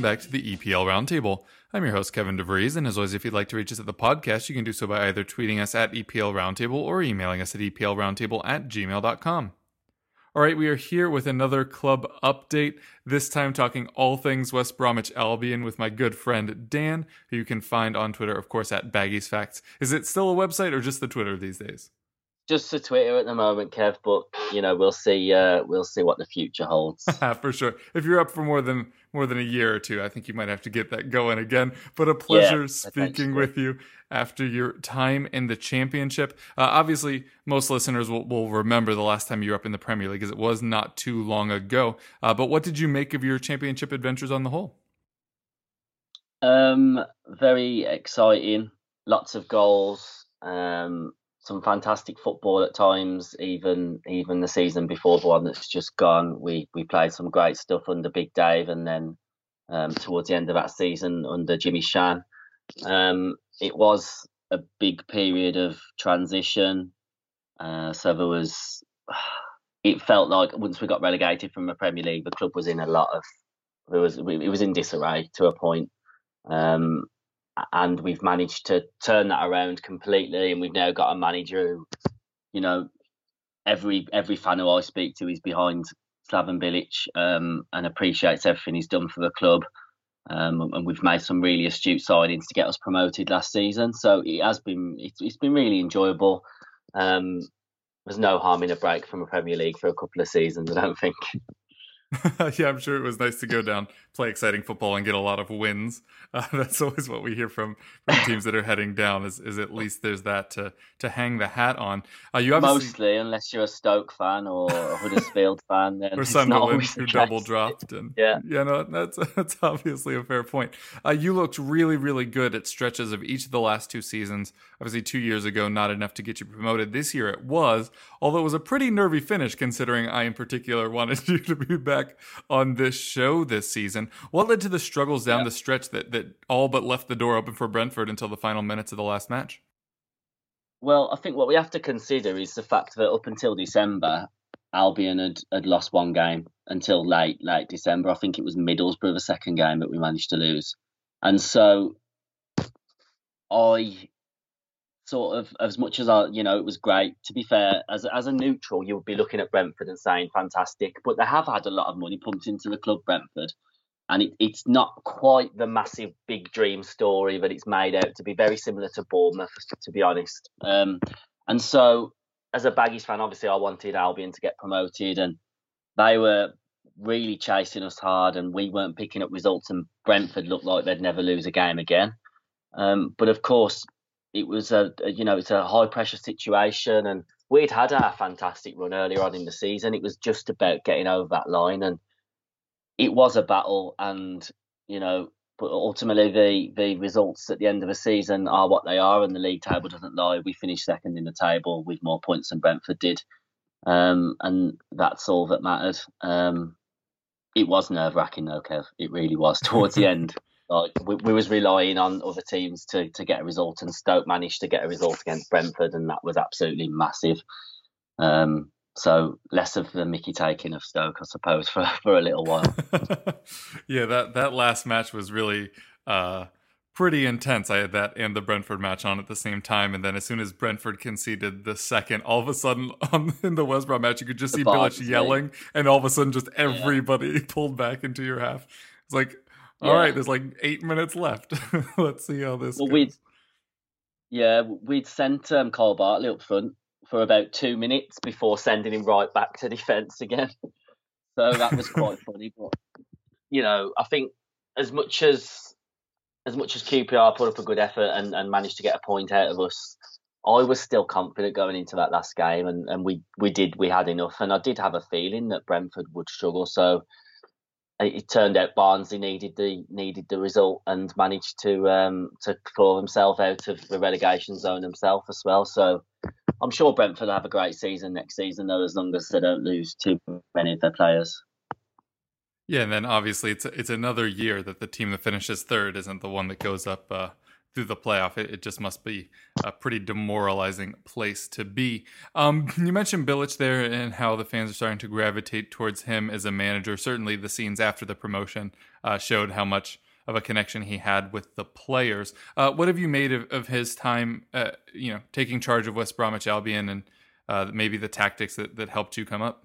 Welcome back to the EPL Roundtable. I'm your host, Kevin DeVries, and as always, if you'd like to reach us at the podcast, you can do so by either tweeting us at EPL Roundtable or emailing us at EPLRoundtable at gmail.com. All right, we are here with another club update, this time talking all things West Bromwich Albion with my good friend Dan, who you can find on Twitter, of course, at Baggies Facts. Is it still a website or just the Twitter these days? Just to Twitter at the moment, Kev. But you know, we'll see. Uh, we'll see what the future holds. for sure. If you're up for more than more than a year or two, I think you might have to get that going again. But a pleasure Yeah, speaking with you after your time in the championship. Uh, obviously, most listeners will, will remember the last time you were up in the Premier League, as it was not too long ago. Uh, but what did you make of your championship adventures on the whole? um, very exciting. Lots of goals. Um, some fantastic football at times. Even even the season before the one that's just gone, we we played some great stuff under Big Dave, and then um, towards the end of that season under Jimmy Shan. Um, it was a big period of transition. Uh, so there was, it felt like once we got relegated from the Premier League, the club was in a lot of, there was, it was in disarray to a point. Um, and we've managed to turn that around completely, and we've now got a manager who, you know, every every fan who I speak to is behind Slaven Bilic um, and appreciates everything he's done for the club. Um, and we've made some really astute signings to get us promoted last season. So it has been it's, it's been really enjoyable. Um, there's no harm in a break from a Premier League for a couple of seasons, I don't think. yeah, I'm sure it was nice to go down, play exciting football, and get a lot of wins. Uh, that's always what we hear from, from teams that are heading down. Is, is at least there's that to to hang the hat on. Uh, you obviously Mostly, unless you're a Stoke fan or a Huddersfield fan, then or Sunderland who double dropped and Yeah. yeah no that's that's obviously a fair point uh, you looked really really good at stretches of each of the last two seasons obviously two years ago not enough to get you promoted this year it was although it was a pretty nervy finish considering I in particular wanted you to be back on this show this season. What led to the struggles down the stretch that that all but left the door open for Brentford until the final minutes of the last match? Well, I think what we have to consider is the fact that up until December, Albion had, had lost one game until late late December. I think it was Middlesbrough the second game that we managed to lose, and so I sort of as much as I you know it was great. To be fair, as as a neutral, you would be looking at Brentford and saying fantastic, but they have had a lot of money pumped into the club, Brentford. And it, it's not quite the massive big dream story that it's made out to be. Very similar to Bournemouth, to be honest. Um, and so, as a Baggies fan, obviously I wanted Albion to get promoted, and they were really chasing us hard, and we weren't picking up results. And Brentford looked like they'd never lose a game again. Um, but of course, it was a a- you know it's a high pressure situation, and we'd had our fantastic run earlier on in the season. It was just about getting over that line, and it was a battle. And you know, but ultimately the the results at the end of the season are what they are, and the league table doesn't lie. We finished second in the table with more points than Brentford did, um, and that's all that mattered. Um, it was nerve wracking though, Kev. It really was towards the end. Like we, we was relying on other teams to to get a result, and Stoke managed to get a result against Brentford, and that was absolutely massive. Um, so less of the Mickey taking of Stoke, I suppose, for for a little while. yeah, that that last match was really uh, pretty intense. I had that and the Brentford match on at the same time, and then as soon as Brentford conceded the second, all of a sudden on, in the West Brom match, you could just The see Bilic yelling, and all of a sudden, just everybody pulled back into your half. It's like, all right, Yeah. there's like eight minutes left. Let's see how this Well, goes. we'd yeah, we'd sent um, Kyle Bartley up front for about two minutes before sending him right back to defence again. so that was quite funny. But you know, I think as much as as much as QPR put up a good effort and, and managed to get a point out of us, I was still confident going into that last game, and, and we, we did we had enough, and I did have a feeling that Brentford would struggle. So it turned out Barnsley needed the needed the result and managed to um, to claw himself out of the relegation zone himself as well. So I'm sure Brentford will have a great season next season, though, as long as they don't lose too many of their players. Yeah, and then obviously it's it's another year that the team that finishes third isn't the one that goes up uh, through the playoff. It, it, just must be a pretty demoralizing place to be. Um, you mentioned Bilic there and how the fans are starting to gravitate towards him as a manager. Certainly, the scenes after the promotion uh, showed how much of a connection he had with the players. Uh, what have you made of, of his time, uh, you know, taking charge of West Bromwich Albion and uh, maybe the tactics that, that helped you come up?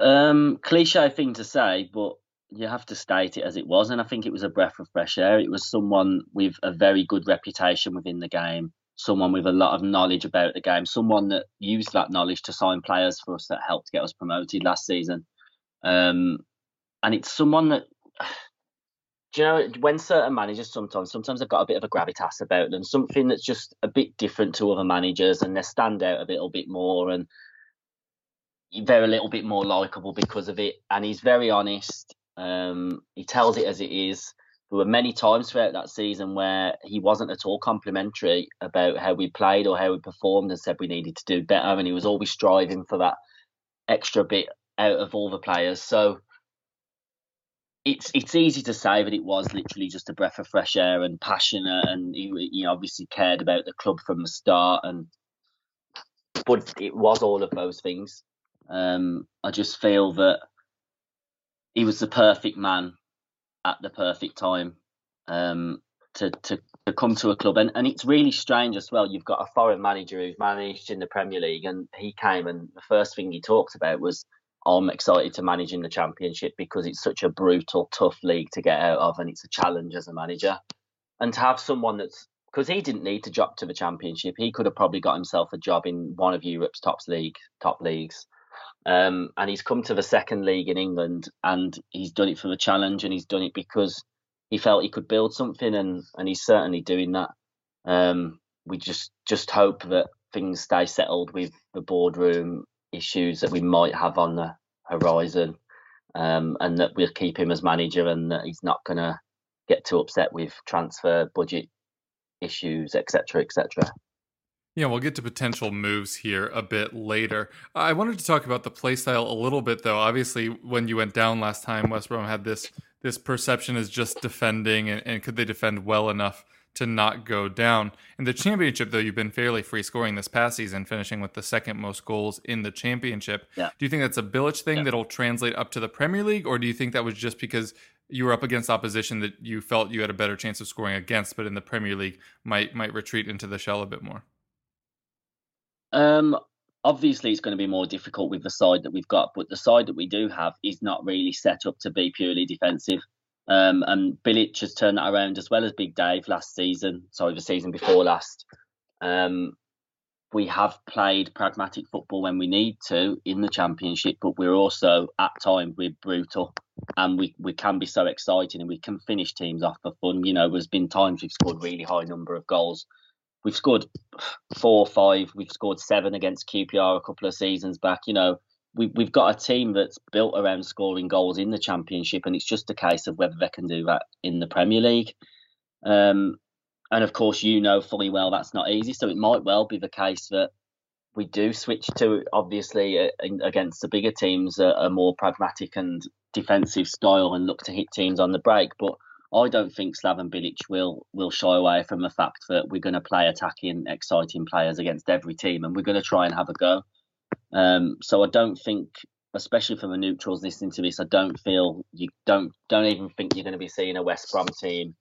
Um, cliche thing to say, but you have to state it as it was, and I think it was a breath of fresh air. It was someone with a very good reputation within the game, someone with a lot of knowledge about the game, someone that used that knowledge to sign players for us that helped get us promoted last season. Um, and it's someone that, do you know, when certain managers sometimes, sometimes they've got a bit of a gravitas about them, something that's just a bit different to other managers, and they stand out a little bit more, and they're a little bit more likable because of it. And he's very honest. Um, he tells it as it is. There were many times throughout that season where he wasn't at all complimentary about how we played or how we performed and said we needed to do better. And he was always striving for that extra bit out of all the players. So it's it's easy to say, that it was literally just a breath of fresh air and passionate, and he, he obviously cared about the club from the start. And but it was all of those things. Um, I just feel that he was the perfect man at the perfect time um, to, to, to come to a club. And, and it's really strange as well. You've got a foreign manager who's managed in the Premier League, and he came and the first thing he talked about was, I'm excited to manage in the Championship because it's such a brutal, tough league to get out of, and it's a challenge as a manager. And to have someone that's because he didn't need to drop to the Championship, he could have probably got himself a job in one of Europe's top league top leagues. Um, and he's come to the second league in England and he's done it for the challenge and he's done it because he felt he could build something and, and he's certainly doing that. Um, we just just hope that things stay settled with the boardroom issues that we might have on the horizon um, and that we'll keep him as manager and that he's not going to get too upset with transfer budget issues, etc., etc. Yeah, we'll get to potential moves here a bit later. I wanted to talk about the playstyle a little bit, though. Obviously, when you went down last time, West Brom had this this perception as just defending, and, and could they defend well enough to not go down? In the championship, though, you've been fairly free scoring this past season, finishing with the second most goals in the championship. Yeah. Do you think that's a Bilic thing Yeah. that'll translate up to the Premier League, or do you think that was just because you were up against opposition that you felt you had a better chance of scoring against, but in the Premier League might might retreat into the shell a bit more? Um, obviously, it's going to be more difficult with the side that we've got, but the side that we do have is not really set up to be purely defensive. Um, and Bilic has turned that around as well as Big Dave last season. Sorry, the season before last. Um, we have played pragmatic football when we need to in the championship, but we're also at times we're brutal, and we, we can be so exciting and we can finish teams off for fun. You know, there's been times we've scored really high number of goals. We've scored four, five. We've scored seven against QPR a couple of seasons back. You know, we, we've got a team that's built around scoring goals in the championship, and it's just a case of whether they can do that in the Premier League. Um, and of course, you know fully well that's not easy. So it might well be the case that we do switch to obviously uh, against the bigger teams a, a more pragmatic and defensive style and look to hit teams on the break. But I don't think Slaven Bilic will will shy away from the fact that we're going to play attacking, exciting players against every team, and we're going to try and have a go. Um, so I don't think, especially from the neutrals listening to this, I don't feel you don't don't even think you're going to be seeing a West Brom team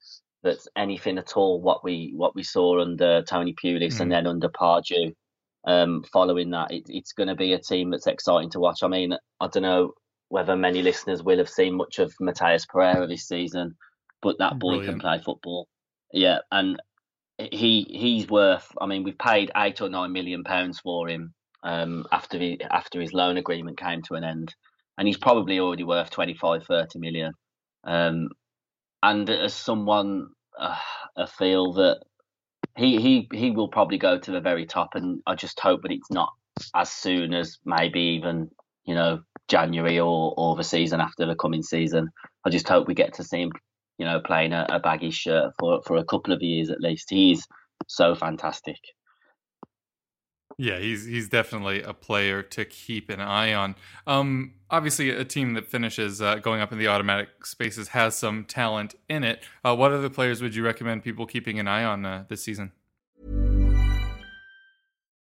that's anything at all what we what we saw under Tony Pulis Mm. and then under Pardew. Um, following that, it, it's going to be a team that's exciting to watch. I mean, I don't know whether many listeners will have seen much of Matheus Pereira this season, but that boy Brilliant. can play football. Yeah, and he he's worth. I mean, we've paid eight or nine million pounds for him. um, after he, after his loan agreement came to an end, and he's probably already worth 25, 30 million. Um, and as someone, uh, I feel that he he he will probably go to the very top, and I just hope that it's not as soon as maybe even you know January or or the season after the coming season. I just hope we get to see him, you know, playing a, a baggy shirt for for a couple of years at least. He's so fantastic. Yeah, he's he's definitely a player to keep an eye on. Um, obviously, a team that finishes uh, going up in the automatic spaces has some talent in it. Uh, what other players would you recommend people keeping an eye on uh, this season?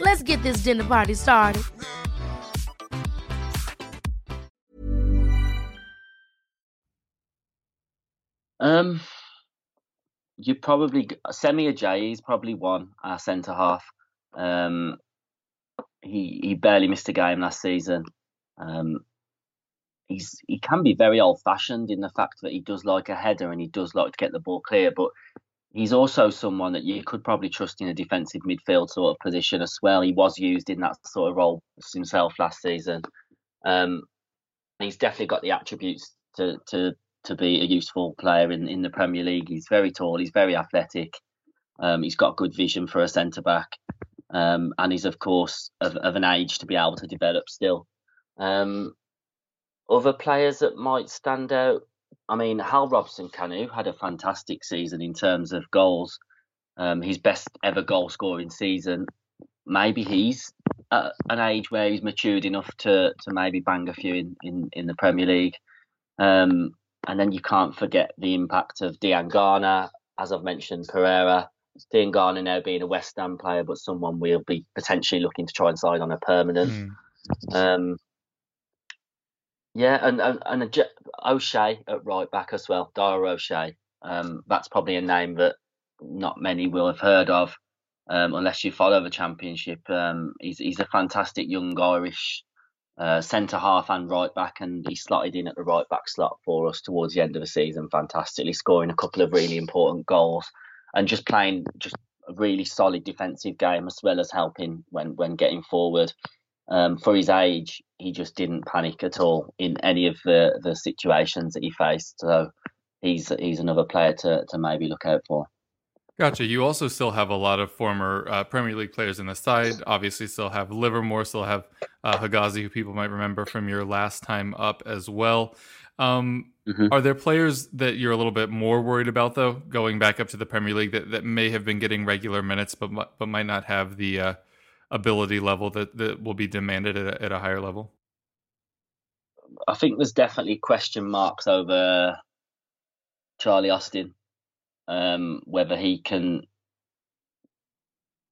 Let's get this dinner party started. Um, you probably Semi Ajayi is probably one our centre half. Um, he he barely missed a game last season. Um, he's he can be very old fashioned in the fact that he does like a header and he does like to get the ball clear, but he's also someone that you could probably trust in a defensive midfield sort of position as well. He was used in that sort of role himself last season. Um, he's definitely got the attributes to to to be a useful player in, in the Premier League. He's very tall, he's very athletic, um, he's got good vision for a centre back, um, and he's of course of, of, an age to be able to develop still. Um, other players that might stand out, I mean, Hal Robson Kanu had a fantastic season in terms of goals. Um, his best ever goal scoring season. Maybe he's at an age where he's matured enough to to maybe bang a few in, in, in the Premier League. Um, and then you can't forget the impact of Diangana, as I've mentioned, Pereira. Diangana now being a West Ham player, but someone we'll be potentially looking to try and sign on a permanent. Mm. Um, yeah, and and, and O'Shea at right back as well, Dara O'Shea. Um, that's probably a name that not many will have heard of, um, unless you follow the Championship. Um, he's he's a fantastic young Irish uh, centre half and right back, and he slotted in at the right back slot for us towards the end of the season, fantastically scoring a couple of really important goals and just playing just a really solid defensive game as well as helping when when getting forward. Um, for his age, he just didn't panic at all in any of the, the situations that he faced. So he's he's another player to to maybe look out for. Gotcha. You also still have a lot of former uh, Premier League players in the side. Obviously, still have Livermore, still have uh, who people might remember from your last time up as well. Um, mm-hmm. Are there players that you're a little bit more worried about, though, going back up to the Premier League that, that may have been getting regular minutes, but but might not have the uh, ability level that, that will be demanded at a, at a higher level? I think there's definitely question marks over Charlie Austin um, whether he can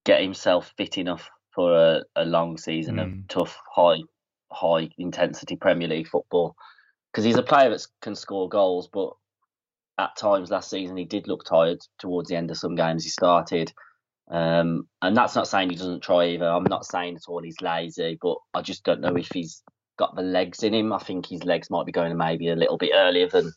get himself fit enough for a, a long season mm. of hmm. tough, high, high intensity Premier League football. Because he's a player that can score goals, but at times last season he did look tired towards the end of some games he started. Um, and that's not saying he doesn't try either. I'm not saying at all he's lazy, but I just don't know if he's got the legs in him. I think his legs might be going maybe a little bit earlier than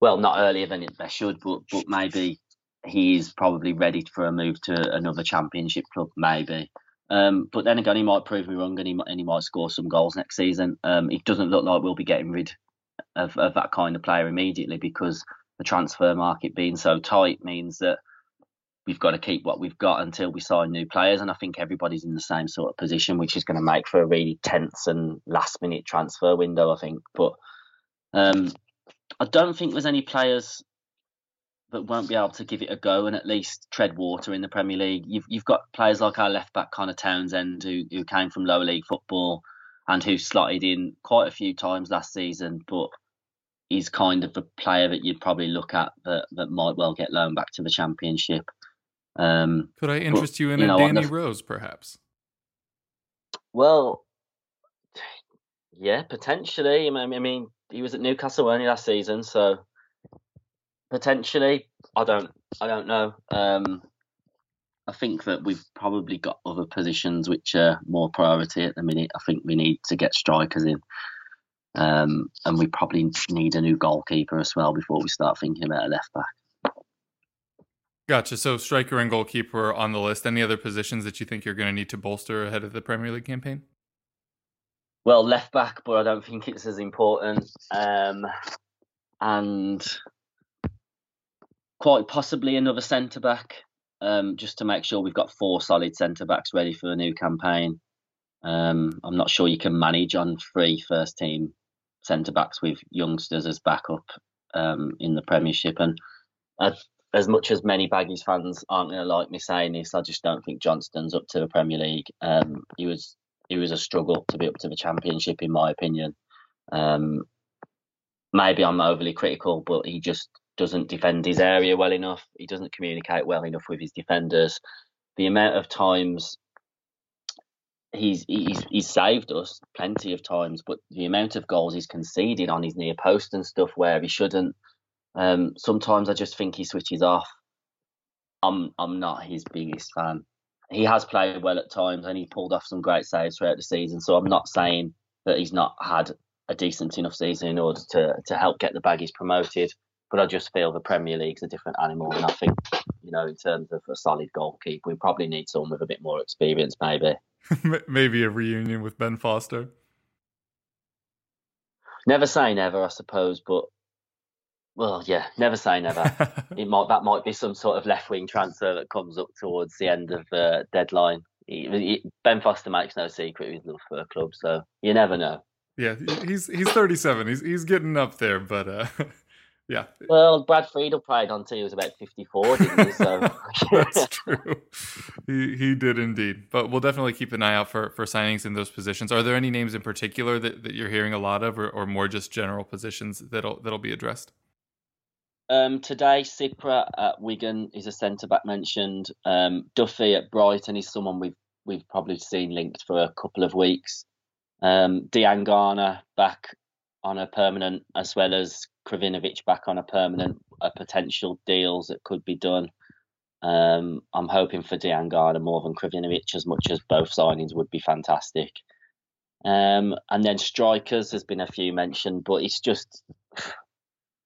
well, not earlier than they should, but but maybe he is probably ready for a move to another championship club, maybe. Um, but then again, he might prove me wrong and he, and he might score some goals next season. Um, it doesn't look like we'll be getting rid of, of that kind of player immediately because the transfer market being so tight means that we've got to keep what we've got until we sign new players. And I think everybody's in the same sort of position, which is going to make for a really tense and last minute transfer window, I think. But Um, I don't think there's any players that won't be able to give it a go and at least tread water in the Premier League. You've you've got players like our left back Conor Townsend who who came from lower league football and who slotted in quite a few times last season, but he's kind of a player that you'd probably look at that, that might well get loaned back to the Championship. Um, Could I interest but, you in you a know, Danny the- Rose, perhaps? Well, yeah, potentially. I mean, I mean, he was at Newcastle only last season, so potentially. I don't. I don't know. Um, I think that we've probably got other positions which are more priority at the minute. I think we need to get strikers in, um, and we probably need a new goalkeeper as well before we start thinking about a left back. Gotcha. So striker and goalkeeper on the list. Any other positions that you think you're going to need to bolster ahead of the Premier League campaign? Well, left back, but I don't think it's as important. Um, and quite possibly another centre back, um, just to make sure we've got four solid centre backs ready for the new campaign. Um, I'm not sure you can manage on three first team centre backs with youngsters as backup um, in the Premiership. And uh, as much as many Baggies fans aren't going to like me saying this, I just don't think Johnstone's up to the Premier League. Um, he was he was a struggle to be up to the Championship, in my opinion. Um, maybe I'm overly critical, but he just doesn't defend his area well enough. He doesn't communicate well enough with his defenders. The amount of times he's he's he's saved us plenty of times, but the amount of goals he's conceded on his near post and stuff where he shouldn't. Um, sometimes I just think he switches off. I'm I'm not his biggest fan. He has played well at times and he pulled off some great saves throughout the season. So I'm not saying that he's not had a decent enough season in order to to help get the baggies promoted. But I just feel the Premier League's a different animal, and I think you know in terms of a solid goalkeeper, we probably need someone with a bit more experience, maybe. Maybe a reunion with Ben Foster. Never say never, I suppose, but well, yeah, never say never. it might that might be some sort of left wing transfer that comes up towards the end of the deadline. He, he, ben Foster makes no secret of his love for a club, so you never know. yeah, he's he's 37. He's he's getting up there, but uh, yeah, Well, Brad Friedel played until he was about fifty-four, didn't he? So that's true. He he did indeed. But we'll definitely keep an eye out for for signings in those positions. Are there any names in particular that, that you're hearing a lot of, or, or more just general positions that'll that'll be addressed? Um, today, Kipré at Wigan is a centre back mentioned. Um, Duffy at Brighton is someone we've we've probably seen linked for a couple of weeks. Um, Diangana back on a permanent, as well as Krovinović back on a permanent, a potential deals that could be done. Um, I'm hoping for Diangana more than Krovinović, as much as both signings would be fantastic. Um, and then strikers, there's been a few mentioned, but it's just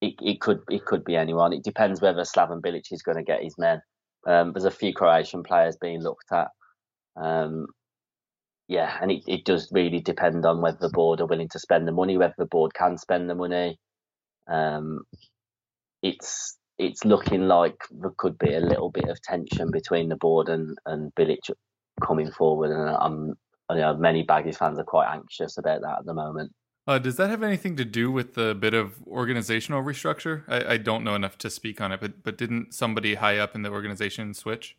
it, it could it could be anyone. It depends whether Slaven Bilic is going to get his men. Um, there's a few Croatian players being looked at. Um, yeah, and it, it does really depend on whether the board are willing to spend the money, whether the board can spend the money. Um, it's it's looking like there could be a little bit of tension between the board and and Bilic coming forward, and I'm you know many Baggies fans are quite anxious about that at the moment. Uh, does that have anything to do with the bit of organizational restructure? I, I don't know enough to speak on it, but but didn't somebody high up in the organization switch?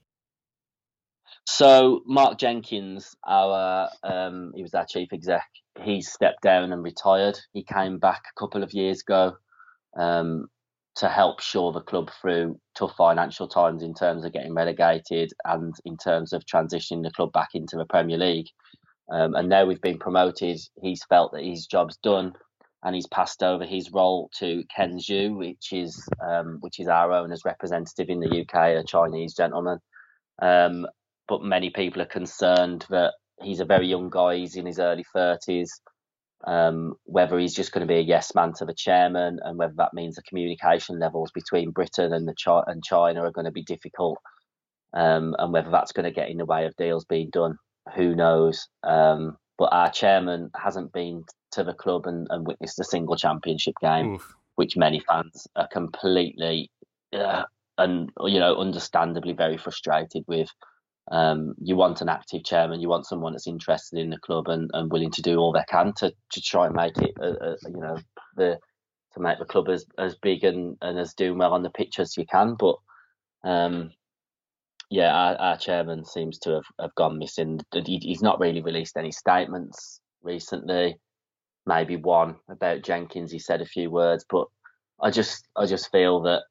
So Mark Jenkins, our um, he was our chief exec. He stepped down and retired. He came back a couple of years ago um, to help shore the club through tough financial times in terms of getting relegated and in terms of transitioning the club back into the Premier League. Um, and now we've been promoted. He's felt that his job's done, and he's passed over his role to Ken Xu, which is um, which is our owner's representative in the UK, a Chinese gentleman. Um, but many people are concerned that he's a very young guy. He's in his early thirties. Um, whether he's just going to be a yes man to the chairman, and whether that means the communication levels between Britain and the Chi- and China are going to be difficult, um, and whether that's going to get in the way of deals being done, who knows? Um, but our chairman hasn't been to the club and, and witnessed a single championship game, Oof. which many fans are completely uh, and you know understandably very frustrated with. Um, you want an active chairman. You want someone that's interested in the club and, and willing to do all they can to, to try and make it, a, a, you know, the to make the club as, as big and, and as doing well on the pitch as you can. But um, yeah, our, our, chairman seems to have, have gone missing. He, he's not really released any statements recently. Maybe one about Jenkins. He said a few words, but I just I just feel that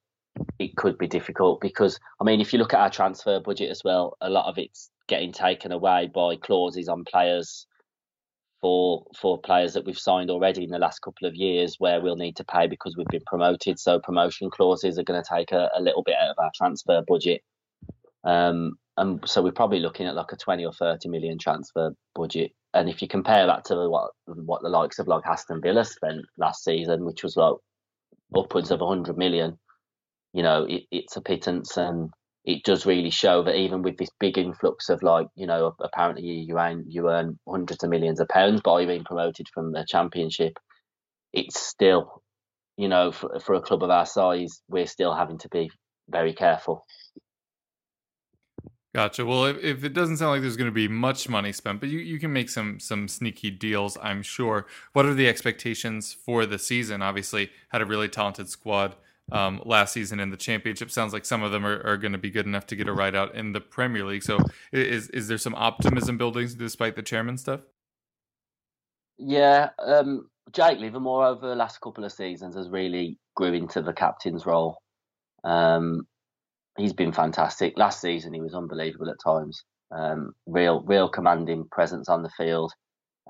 it could be difficult because I mean, if you look at our transfer budget as well, a lot of it's getting taken away by clauses on players for for players that we've signed already in the last couple of years where we'll need to pay because we've been promoted. So promotion clauses are going to take a, a little bit out of our transfer budget. Um, and so we're probably looking at like a 20 or 30 million transfer budget. And if you compare that to what what the likes of like Aston Villa spent last season, which was like upwards of 100 million, you know, it, it's a pittance. And it does really show that even with this big influx of like you know apparently you earn you earn hundreds of millions of pounds by being promoted from the championship it's still you know for, for a club of our size we're still having to be very careful Gotcha. Well, if, if it doesn't sound like there's going to be much money spent, but you, you can make some some sneaky deals, I'm sure. What are the expectations for the season? Obviously, had a really talented squad um, last season in the championship. Sounds like some of them are, are going to be good enough to get a ride out in the Premier League. So is is there some optimism building despite the chairman stuff? Yeah, um, Jake Livermore over the last couple of seasons has really grew into the captain's role. Um, he's been fantastic. Last season he was unbelievable at times. Um, real, real commanding presence on the field.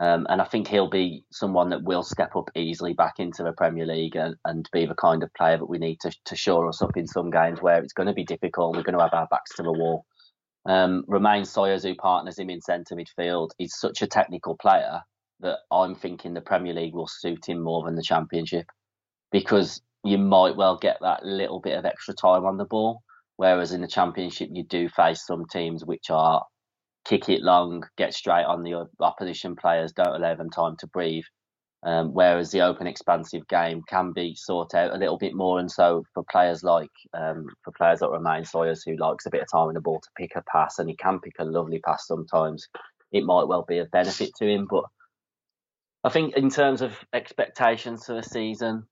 Um, and I think he'll be someone that will step up easily back into the Premier League and, and be the kind of player that we need to, to shore us up in some games where it's going to be difficult. We're going to have our backs to the wall. Um, Romaine Sawyers, who partners him in centre midfield, is such a technical player that I'm thinking the Premier League will suit him more than the Championship because you might well get that little bit of extra time on the ball. Whereas in the Championship, you do face some teams which are kick it long, get straight on the opposition players, don't allow them time to breathe. Um, whereas the open, expansive game can be sought out a little bit more, and so for players like um, for players like Romaine Sawyers, who likes a bit of time in the ball to pick a pass, and he can pick a lovely pass sometimes, it might well be a benefit to him. But I think in terms of expectations for the season,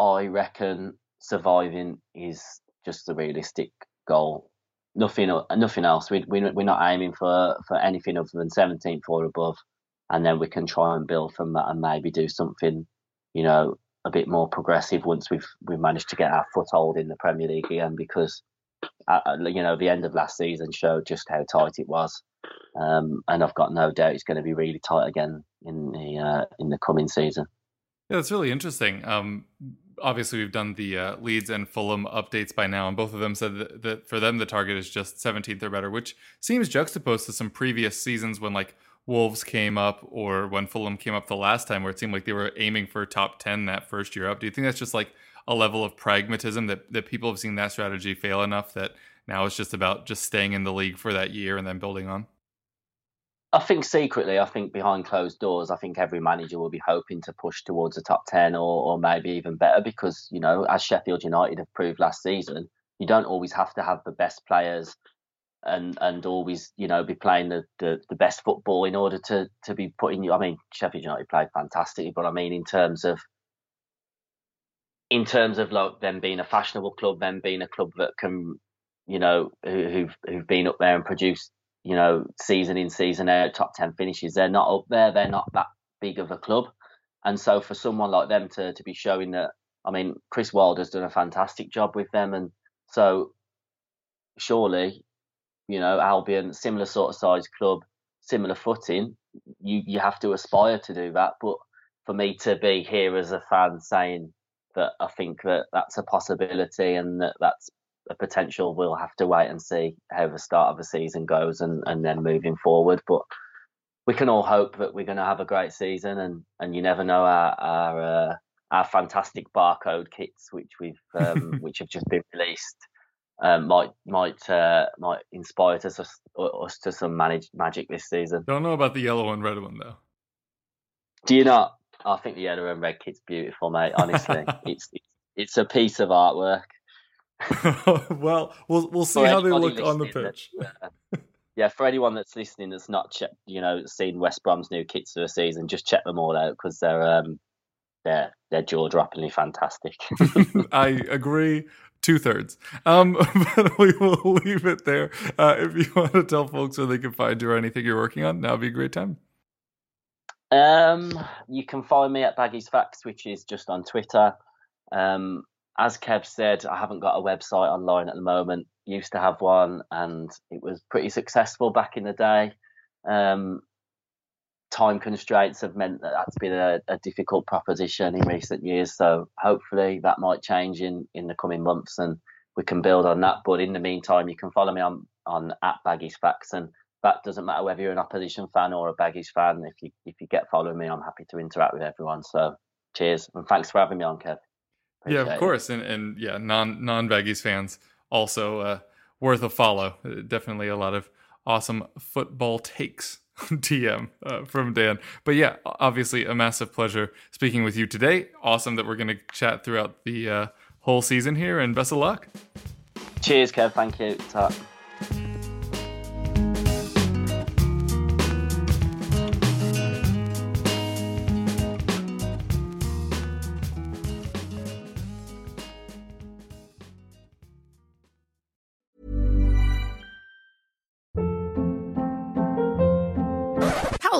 I reckon surviving is just a realistic goal nothing nothing else. We, we we're not aiming for for anything other than 17th or above, and then we can try and build from that and maybe do something, you know, a bit more progressive once we've we've managed to get our foothold in the Premier League again. Because uh, uh, you know the end of last season showed just how tight it was, um, and I've got no doubt it's going to be really tight again in the uh, in the coming season. Yeah, that's really interesting. Um, obviously we've done the uh, Leeds and Fulham updates by now, and both of them said that, that, for them the target is just 17th or better, which seems juxtaposed to some previous seasons when like Wolves came up or when Fulham came up the last time, where it seemed like they were aiming for top 10 that first year up. Do you think that's just like a level of pragmatism that that people have seen that strategy fail enough that now it's just about just staying in the league for that year and then building on? I think secretly, I think behind closed doors, I think every manager will be hoping to push towards the top 10 or, or maybe even better because, you know, as Sheffield United have proved last season, you don't always have to have the best players and and always, you know, be playing the, the, the best football in order to, to be putting you. I mean, Sheffield United played fantastically, but I mean, in terms of in terms of like them being a fashionable club, them being a club that can, you know, who, who've who've been up there and produced you know, season in, season out, top 10 finishes. They're not up there. They're not that big of a club. And so for someone like them to, to be showing that, I mean, Chris Wilder's done a fantastic job with them. And so surely, you know, Albion, similar sort of size club, similar footing, you, you have to aspire to do that. But for me to be here as a fan saying that I think that that's a possibility and that that's the potential we'll have to wait and see how the start of the season goes and, and then moving forward. But we can all hope that we're going to have a great season and, and you never know our our, uh, our fantastic barcode kits which we've um, which have just been released um, might might uh, might inspire us, us to some manage, magic this season. Don't know about the yellow and red one though. Do you not? I think the yellow and red kit's beautiful, mate. Honestly, it's it's a piece of artwork. well, we'll we'll see for how they look on the pitch. Uh, yeah, for anyone that's listening that's not checked, you know, seen West Brom's new kits for the season, just check them all out because they're um, they're they're jaw droppingly fantastic. I agree. Two thirds. Um, but we will leave it there. Uh, if you want to tell folks where they can find you or anything you're working on, now would be a great time. Um, you can find me at Baggies Facts, which is just on Twitter. Um, as Kev said, I haven't got a website online at the moment. Used to have one, and it was pretty successful back in the day. Um, time constraints have meant that that's been a, a, difficult proposition in recent years. So hopefully that might change in in the coming months, and we can build on that. But in the meantime, you can follow me on on at Baggies Facts and that doesn't matter whether you're an opposition fan or a Baggies fan. If you if you get following me, I'm happy to interact with everyone. So cheers and thanks for having me on, Kev. Appreciate yeah, of course, and and yeah, non non Baggies fans also uh, worth a follow. Uh, definitely a lot of awesome football takes. DM uh, from Dan. But yeah, obviously a massive pleasure speaking with you today. Awesome that we're going to chat throughout the uh, whole season here, and best of luck. Cheers, Kev. Thank you. Ta.